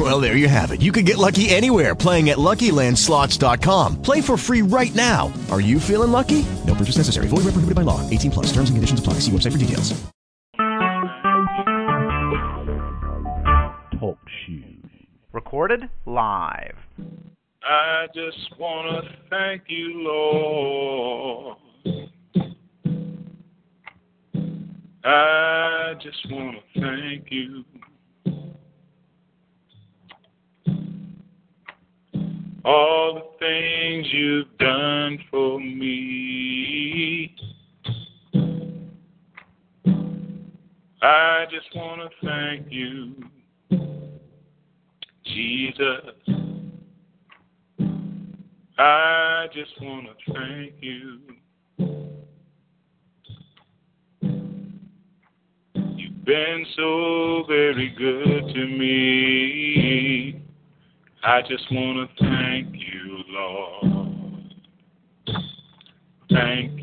Well, there you have it. You can get lucky anywhere playing at LuckyLandSlots.com. Play for free right now. Are you feeling lucky? No purchase necessary. Void where prohibited by law. 18 plus. Terms and conditions apply. See website for details. Talk shoes. Recorded live. I just want to thank you, Lord. I just want to thank you. All the things you've done for me. I just want to thank you, Jesus. I just want to thank you. You've been so very good to me. I just want to thank you, Lord. Thank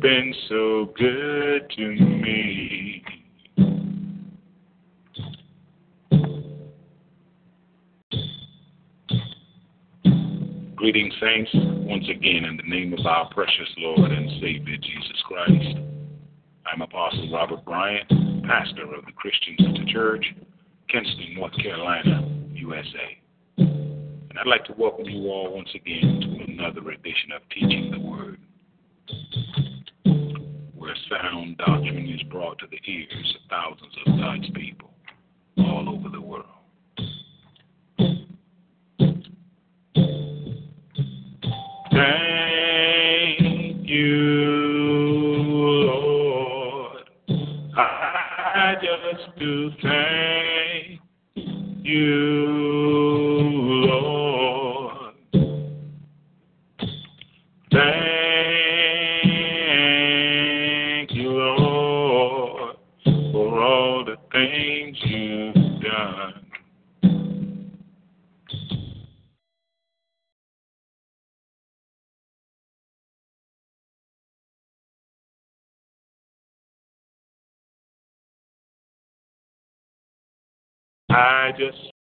been so good to me. Greetings, saints, once again in the name of our precious Lord and Savior Jesus Christ. I'm Apostle Robert Bryant, pastor of the Christian Center Church, Kinston, North Carolina, USA. And I'd like to welcome you all once again to another edition of Teaching the Word, sound doctrine is brought to the ears of thousands of God's people all over the world. Thank you, Lord. I just do thank you, I just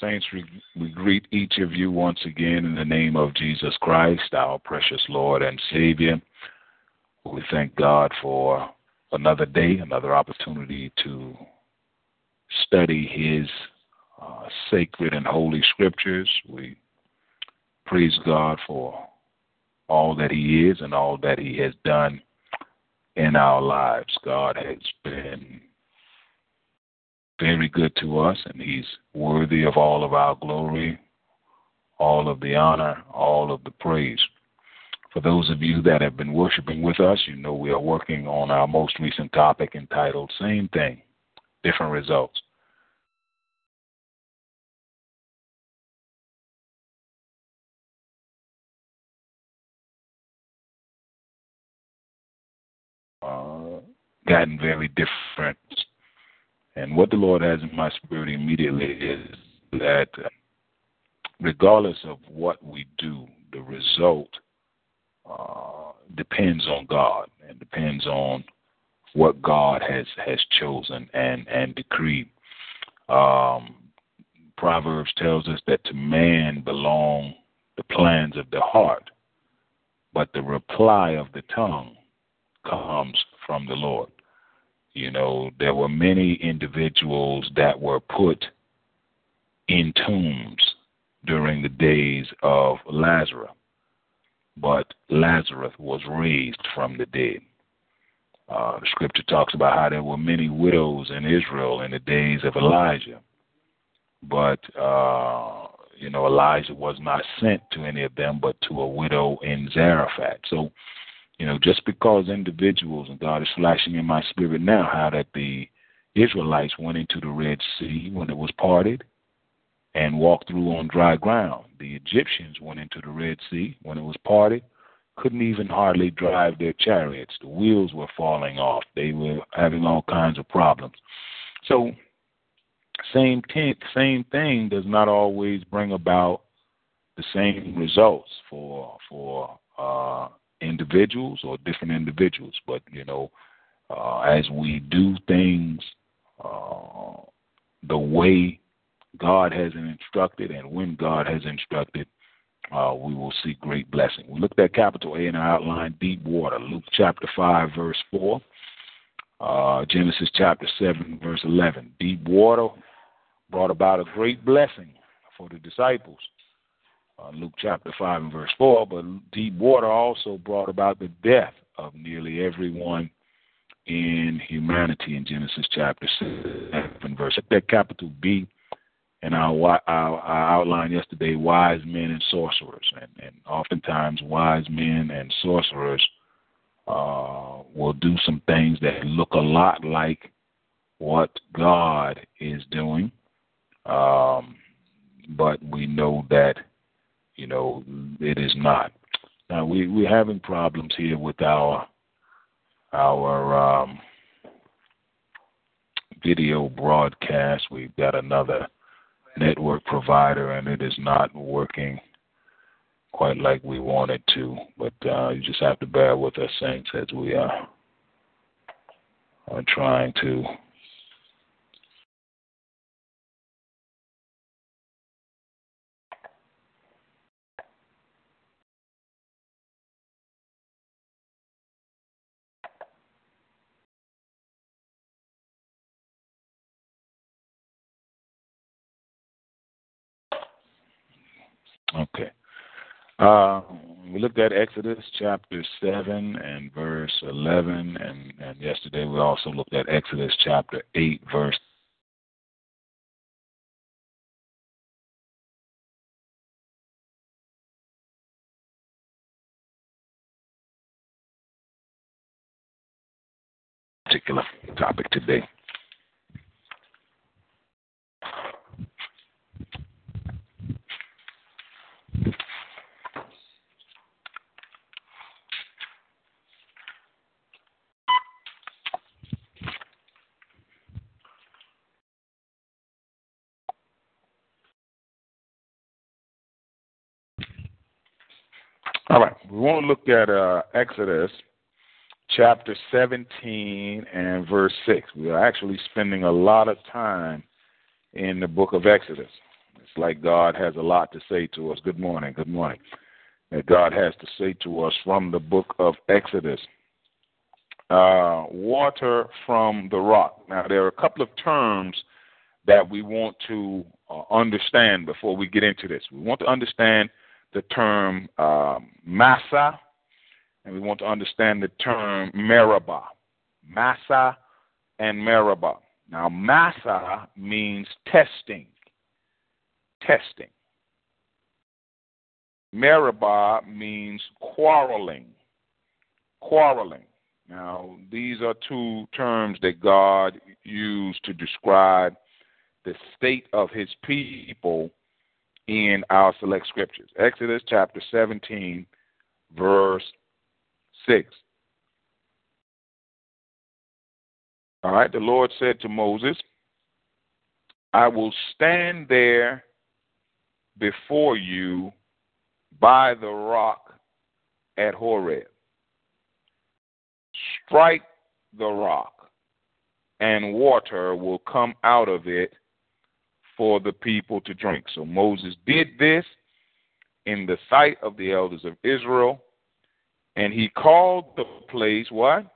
Saints, we, greet each of you once again in the name of Jesus Christ, our precious Lord and Savior. We thank God for another day, another opportunity to study His uh, sacred and holy scriptures. We praise God for all that He is and all that He has done in our lives. God has been very good to us, and He's worthy of all of our glory, all of the honor, all of the praise. For those of you that have been worshiping with us, you know we are working on our most recent topic entitled Same Thing, Different Results. Uh, gotten very different and what the Lord has in my spirit immediately is that regardless of what we do, the result uh, depends on God and depends on what God has has chosen and and decreed. Um, Proverbs tells us that to man belong the plans of the heart, but the reply of the tongue comes from the Lord. You know, there were many individuals that were put in tombs during the days of Lazarus, but Lazarus was raised from the dead. Uh, the scripture talks about how there were many widows in Israel in the days of Elijah, but uh, you know Elijah was not sent to any of them, but to a widow in Zarephath. So you know, just because individuals, and God is flashing in my spirit now how that the Israelites went into the Red Sea when it was parted and walked through on dry ground. The Egyptians went into the Red Sea when it was parted, couldn't even hardly drive their chariots. The wheels were falling off. They were having all kinds of problems. So, same t- same thing does not always bring about the same results for for uh, individuals or different individuals, but you know, uh, as we do things uh, the way God has instructed and when God has instructed, uh, we will see great blessing. We looked at capital A in our outline, deep water, Luke chapter 5, verse 4, uh, Genesis chapter 7, verse 11. Deep water brought about a great blessing for the disciples uh, Luke chapter 5 and verse 4, but deep water also brought about the death of nearly everyone in humanity in Genesis chapter 7 verse. That capital B and I, our, our outline yesterday, wise men and sorcerers. And, and oftentimes, wise men and sorcerers uh, will do some things that look a lot like what God is doing. Um, but we know that you know, it is not. Now we we're having problems here with our our um, video broadcast. We've got another network provider, and it is not working quite like we wanted to. But uh, you just have to bear with us, saints, as we are, are trying to Uh, we looked at Exodus chapter 7 and verse 11, and, and yesterday we also looked at Exodus chapter 8, verse particular topic today. All right, we want to look at uh, Exodus chapter 17 and verse 6. We are actually spending a lot of time in the book of Exodus. It's like God has a lot to say to us. Good morning. Good morning. That God has to say to us from the book of Exodus. Uh, water from the rock. Now, there are a couple of terms that we want to uh, understand before we get into this. We want to understand the term um, massa, and we want to understand the term meribah. Massa and meribah. Now, massa means testing. Testing. Meribah means quarreling. Quarreling. Now, these are two terms that God used to describe the state of his people in our select scriptures. Exodus chapter 17, verse 6. All right, the Lord said to Moses, I will stand there before you by the rock at Horeb. Strike the rock, and water will come out of it for the people to drink. So Moses did this in the sight of the elders of Israel, and he called the place what?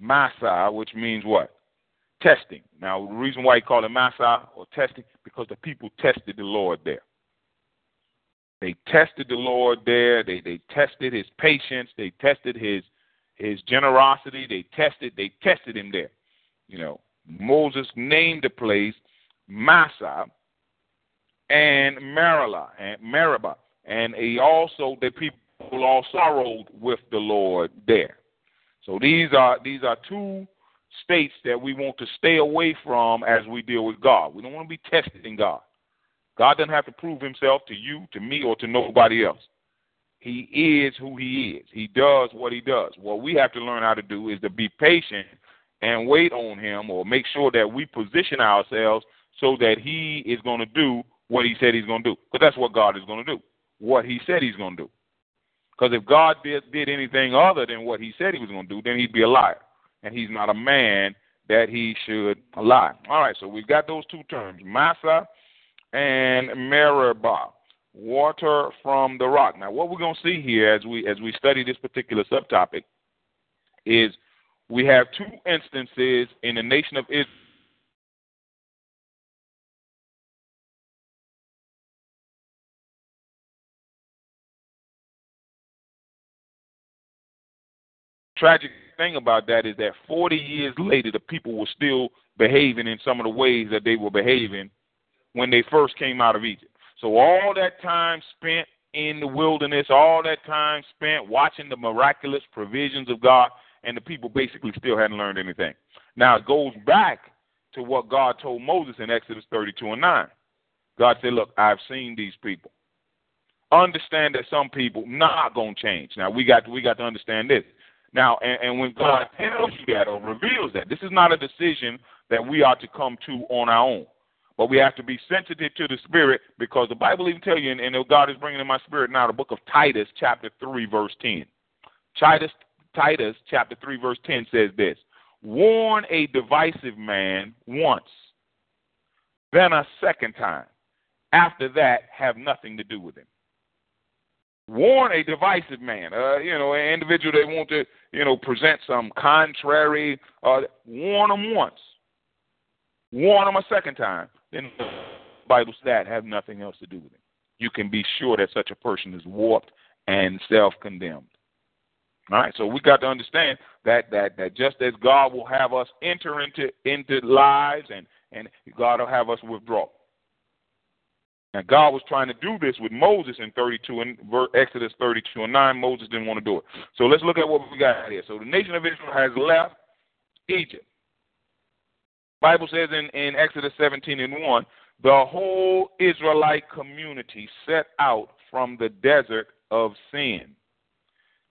Massa, which means what? Testing. Now, the reason why he called it Massa or testing, because the people tested the Lord there. They tested the Lord there. They they tested his patience. They tested his his generosity. They tested they tested him there. You know, Moses named the place Massa and Marala and Meribah, and he also the people all sorrowed with the Lord there. So these are these are two states that we want to stay away from as we deal with God. We don't want to be tested in God. God doesn't have to prove himself to you, to me, or to nobody else. He is who he is. He does what he does. What we have to learn how to do is to be patient and wait on him or make sure that we position ourselves so that he is going to do what he said he's going to do. Because that's what God is going to do. What he said he's going to do. Because if God did, did anything other than what he said he was going to do, then he'd be a liar. And he's not a man that he should lie. All right, so we've got those two terms, Massa and Meribah, water from the rock. Now, what we're going to see here as we as we study this particular subtopic is we have two instances in the nation of Israel. Tragic thing about that is that 40 years later, the people were still behaving in some of the ways that they were behaving when they first came out of Egypt. So all that time spent in the wilderness, all that time spent watching the miraculous provisions of God, and the people basically still hadn't learned anything. Now it goes back to what God told Moses in Exodus 32 and 9. God said, Look, I've seen these people. Understand that some people not gonna change. Now we got to, we got to understand this. Now, and, and when God tells you that or reveals that, this is not a decision that we are to come to on our own. But we have to be sensitive to the Spirit because the Bible even tells you, and, and God is bringing in my spirit now, the book of Titus, chapter 3, verse 10. Titus, Titus, chapter 3, verse 10 says this Warn a divisive man once, then a second time. After that, have nothing to do with him. Warn a divisive man, uh, you know, an individual that want to, you know, present some contrary, uh, warn them once. Warn them a second time then the Bible that have nothing else to do with it. You can be sure that such a person is warped and self-condemned. All right, so we got to understand that that that just as God will have us enter into into lives and and God will have us withdraw. And God was trying to do this with Moses in 32 and Exodus 32 and 9. Moses didn't want to do it. So let's look at what we got here. So the nation of Israel has left Egypt. Bible says in, in Exodus 17 and 1, the whole Israelite community set out from the desert of sin,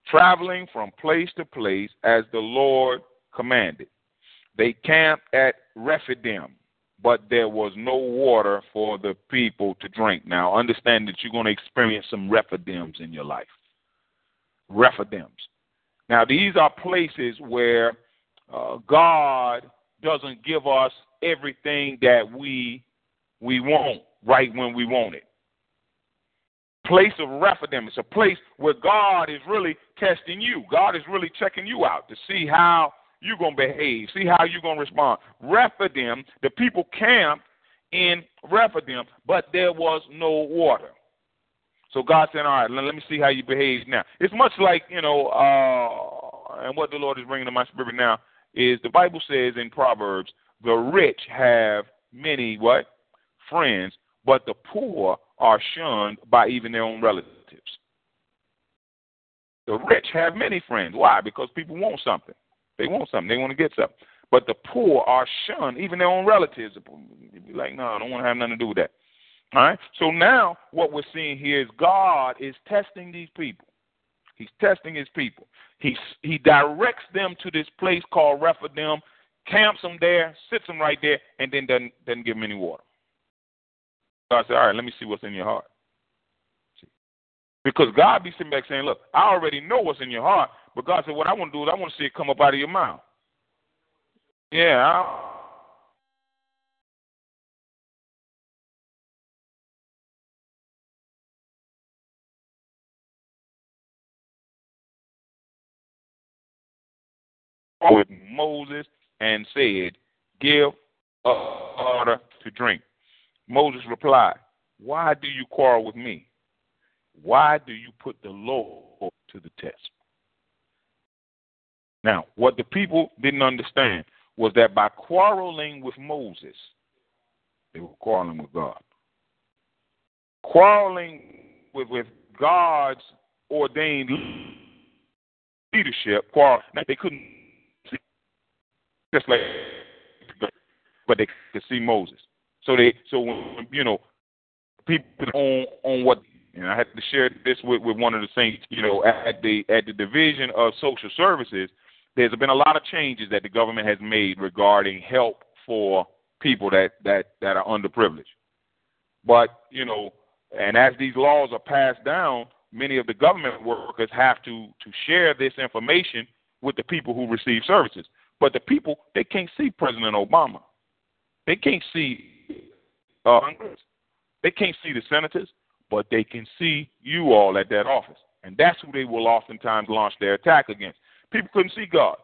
traveling from place to place as the Lord commanded. They camped at Rephidim, but there was no water for the people to drink. Now, understand that you're going to experience some Rephidims in your life. Rephidims. Now, these are places where uh, God doesn't give us everything that we we want right when we want it. Place of Rephidim. It's a place where God is really testing you. God is really checking you out to see how you're going to behave, see how you're going to respond. Rephidim, the people camped in Rephidim, but there was no water. So God said, all right, let me see how you behave now. It's much like, you know, uh, and what the Lord is bringing to my spirit now is the Bible says in Proverbs, the rich have many what? Friends, but the poor are shunned by even their own relatives. The rich have many friends. Why? Because people want something. They want something. They want to get something. But the poor are shunned, even their own relatives. Be like, no, I don't want to have nothing to do with that. All right. So now what we're seeing here is God is testing these people. He's testing his people. He he directs them to this place called Rephidim, camps them there, sits them right there, and then doesn't doesn't give them any water. I said, all right, let me see what's in your heart. Because God be sitting back saying, look, I already know what's in your heart, but God said, what I want to do is I want to see it come up out of your mouth. Yeah, with Moses and said, Give a water to drink. Moses replied, Why do you quarrel with me? Why do you put the Lord to the test? Now, what the people didn't understand was that by quarreling with Moses, they were quarreling with God. Quarreling with, with God's ordained leadership, quarrel, they couldn't see, just like, but they could see Moses. So they, so when, you know, people on on what and I had to share this with, with one of the saints, you know, at the at the division of social services, there's been a lot of changes that the government has made regarding help for people that that that are underprivileged. But you know, and as these laws are passed down, many of the government workers have to to share this information with the people who receive services. But the people they can't see President Obama, they can't see uh, Congress, they can't see the senators, but they can see you all at that office, and that's who they will oftentimes launch their attack against. People couldn't see God.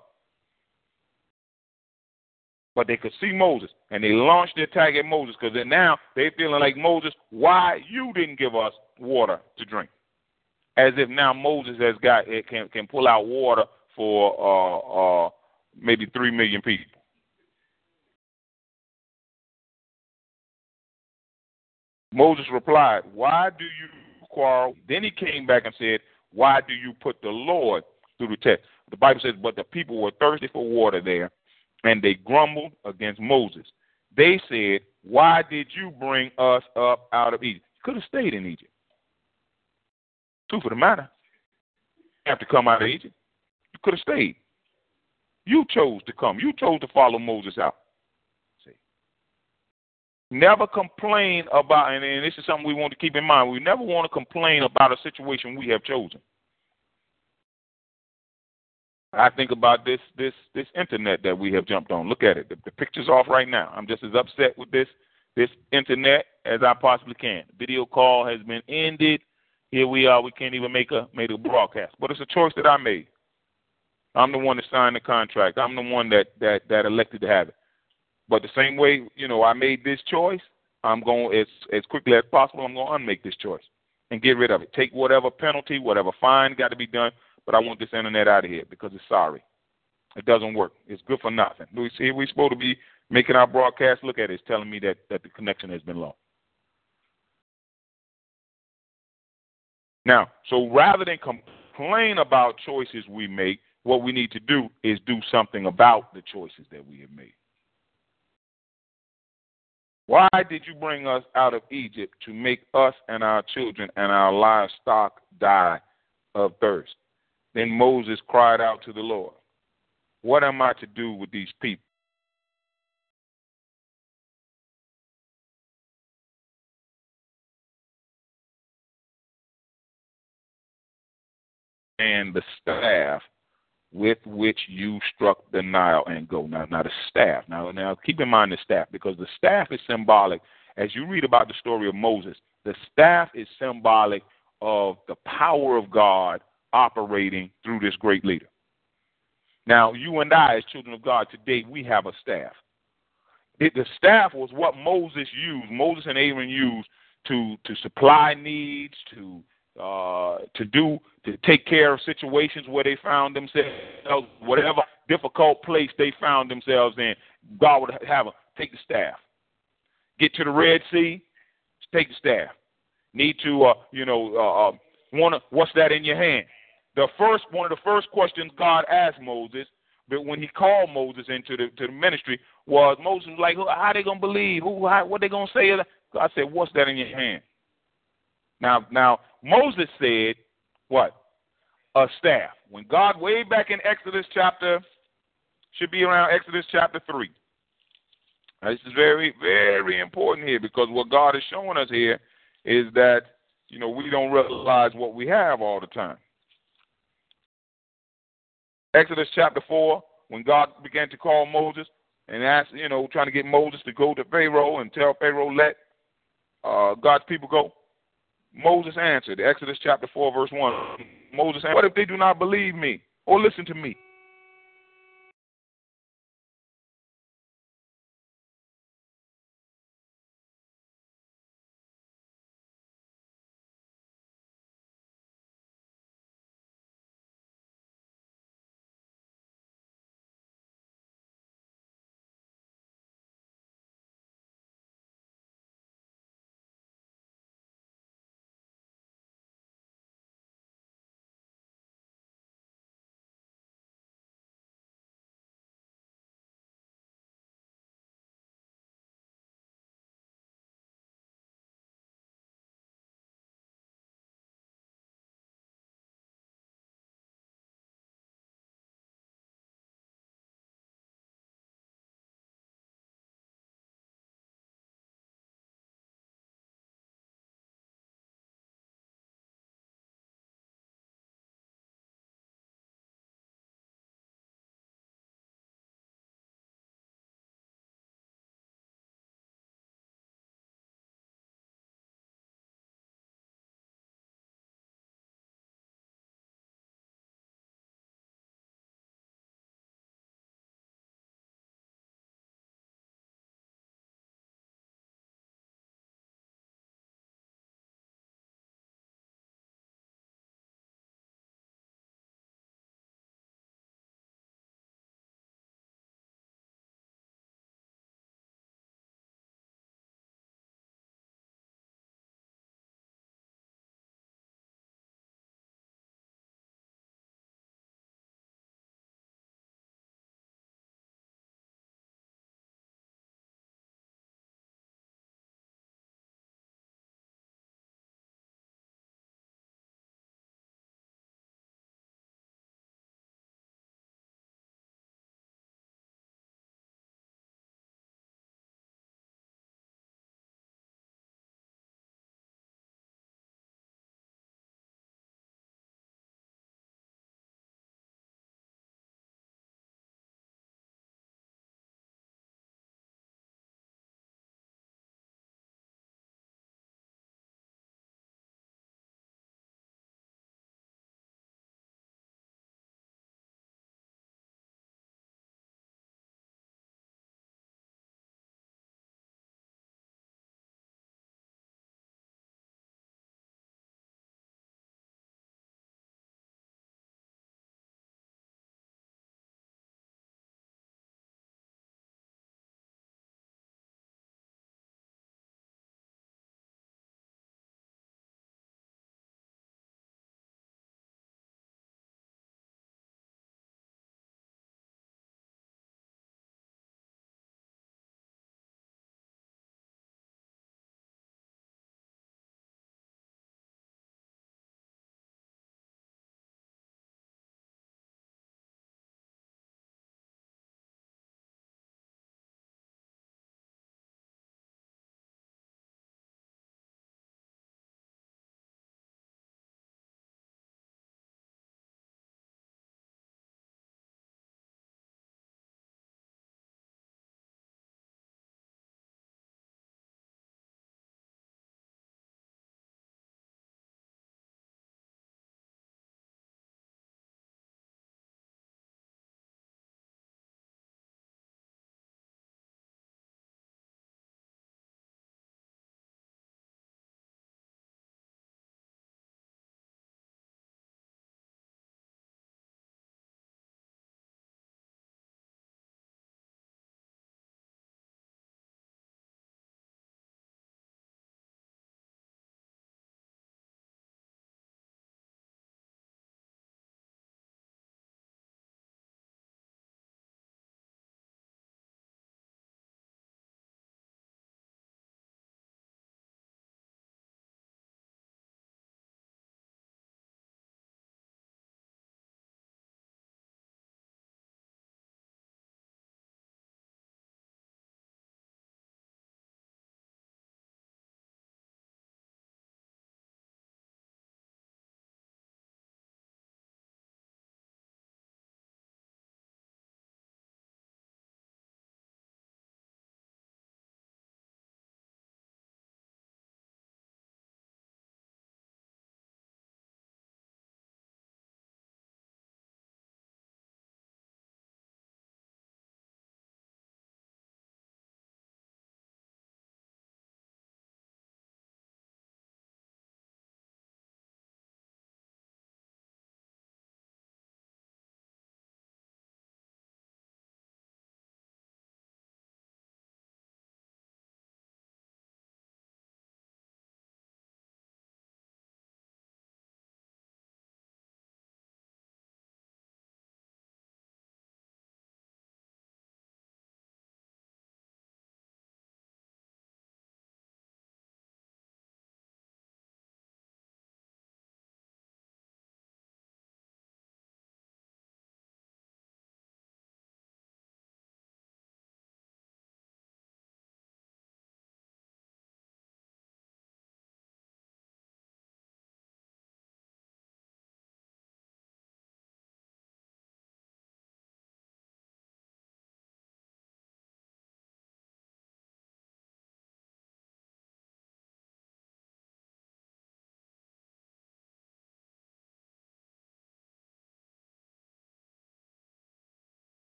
But they could see Moses, and they launched the attack at Moses because now they're feeling like Moses, why you didn't give us water to drink? As if now Moses has got it can can pull out water for uh, uh, maybe three million people. Moses replied, Why do you quarrel? Then he came back and said, Why do you put the Lord through the test? The Bible says, But the people were thirsty for water there, and they grumbled against Moses. They said, Why did you bring us up out of Egypt? You could have stayed in Egypt. Two for the matter. You have to come out of Egypt. You could have stayed. You chose to come. You chose to follow Moses out. See. Never complain about, and, and this is something we want to keep in mind. We never want to complain about a situation we have chosen. I think about this this this internet that we have jumped on. Look at it. The, the picture's off right now. I'm just as upset with this this internet as I possibly can. Video call has been ended. Here we are. We can't even make a make a broadcast. But it's a choice that I made. I'm the one that signed the contract. I'm the one that that that elected to have it. But the same way, you know, I made this choice. I'm going as as quickly as possible. I'm going to unmake this choice and get rid of it. Take whatever penalty, whatever fine got to be done but I want this internet out of here because it's sorry. It doesn't work. It's good for nothing. We see we're supposed to be making our broadcast. Look at it. It's telling me that, that the connection has been lost. Now, so rather than complain about choices we make, what we need to do is do something about the choices that we have made. Why did you bring us out of Egypt to make us and our children and our livestock die of thirst? Then Moses cried out to the Lord, What am I to do with these people? And the staff with which you struck the Nile and go. Now, now the staff. Now, now keep in mind the staff because the staff is symbolic as you read about the story of Moses, the staff is symbolic of the power of God operating through this great leader. Now, you and I, as children of God today, we have a staff. It, the staff was what Moses used, Moses and Aaron used to to supply needs, to uh, to do to take care of situations where they found themselves, whatever difficult place they found themselves in. God would have them take the staff. Get to the Red Sea, take the staff. Need to, uh, you know, uh, uh, wanna what's that in your hand? The first one of the first questions God asked Moses, but when he called Moses into the to the ministry, was Moses was like, how they gonna believe? Who, how, what they gonna say? God said, what's that in your hand? Now, now Moses said, what? A staff. When God, way back in Exodus chapter, should be around Exodus chapter three. Now, this is very, very important here because what God is showing us here is that you know we don't realize what we have all the time. Exodus chapter four, when God began to call Moses and ask, you know, trying to get Moses to go to Pharaoh and tell Pharaoh let uh, God's people go. Moses answered, Exodus chapter 4, verse 1. Moses answered, What if they do not believe me or listen to me?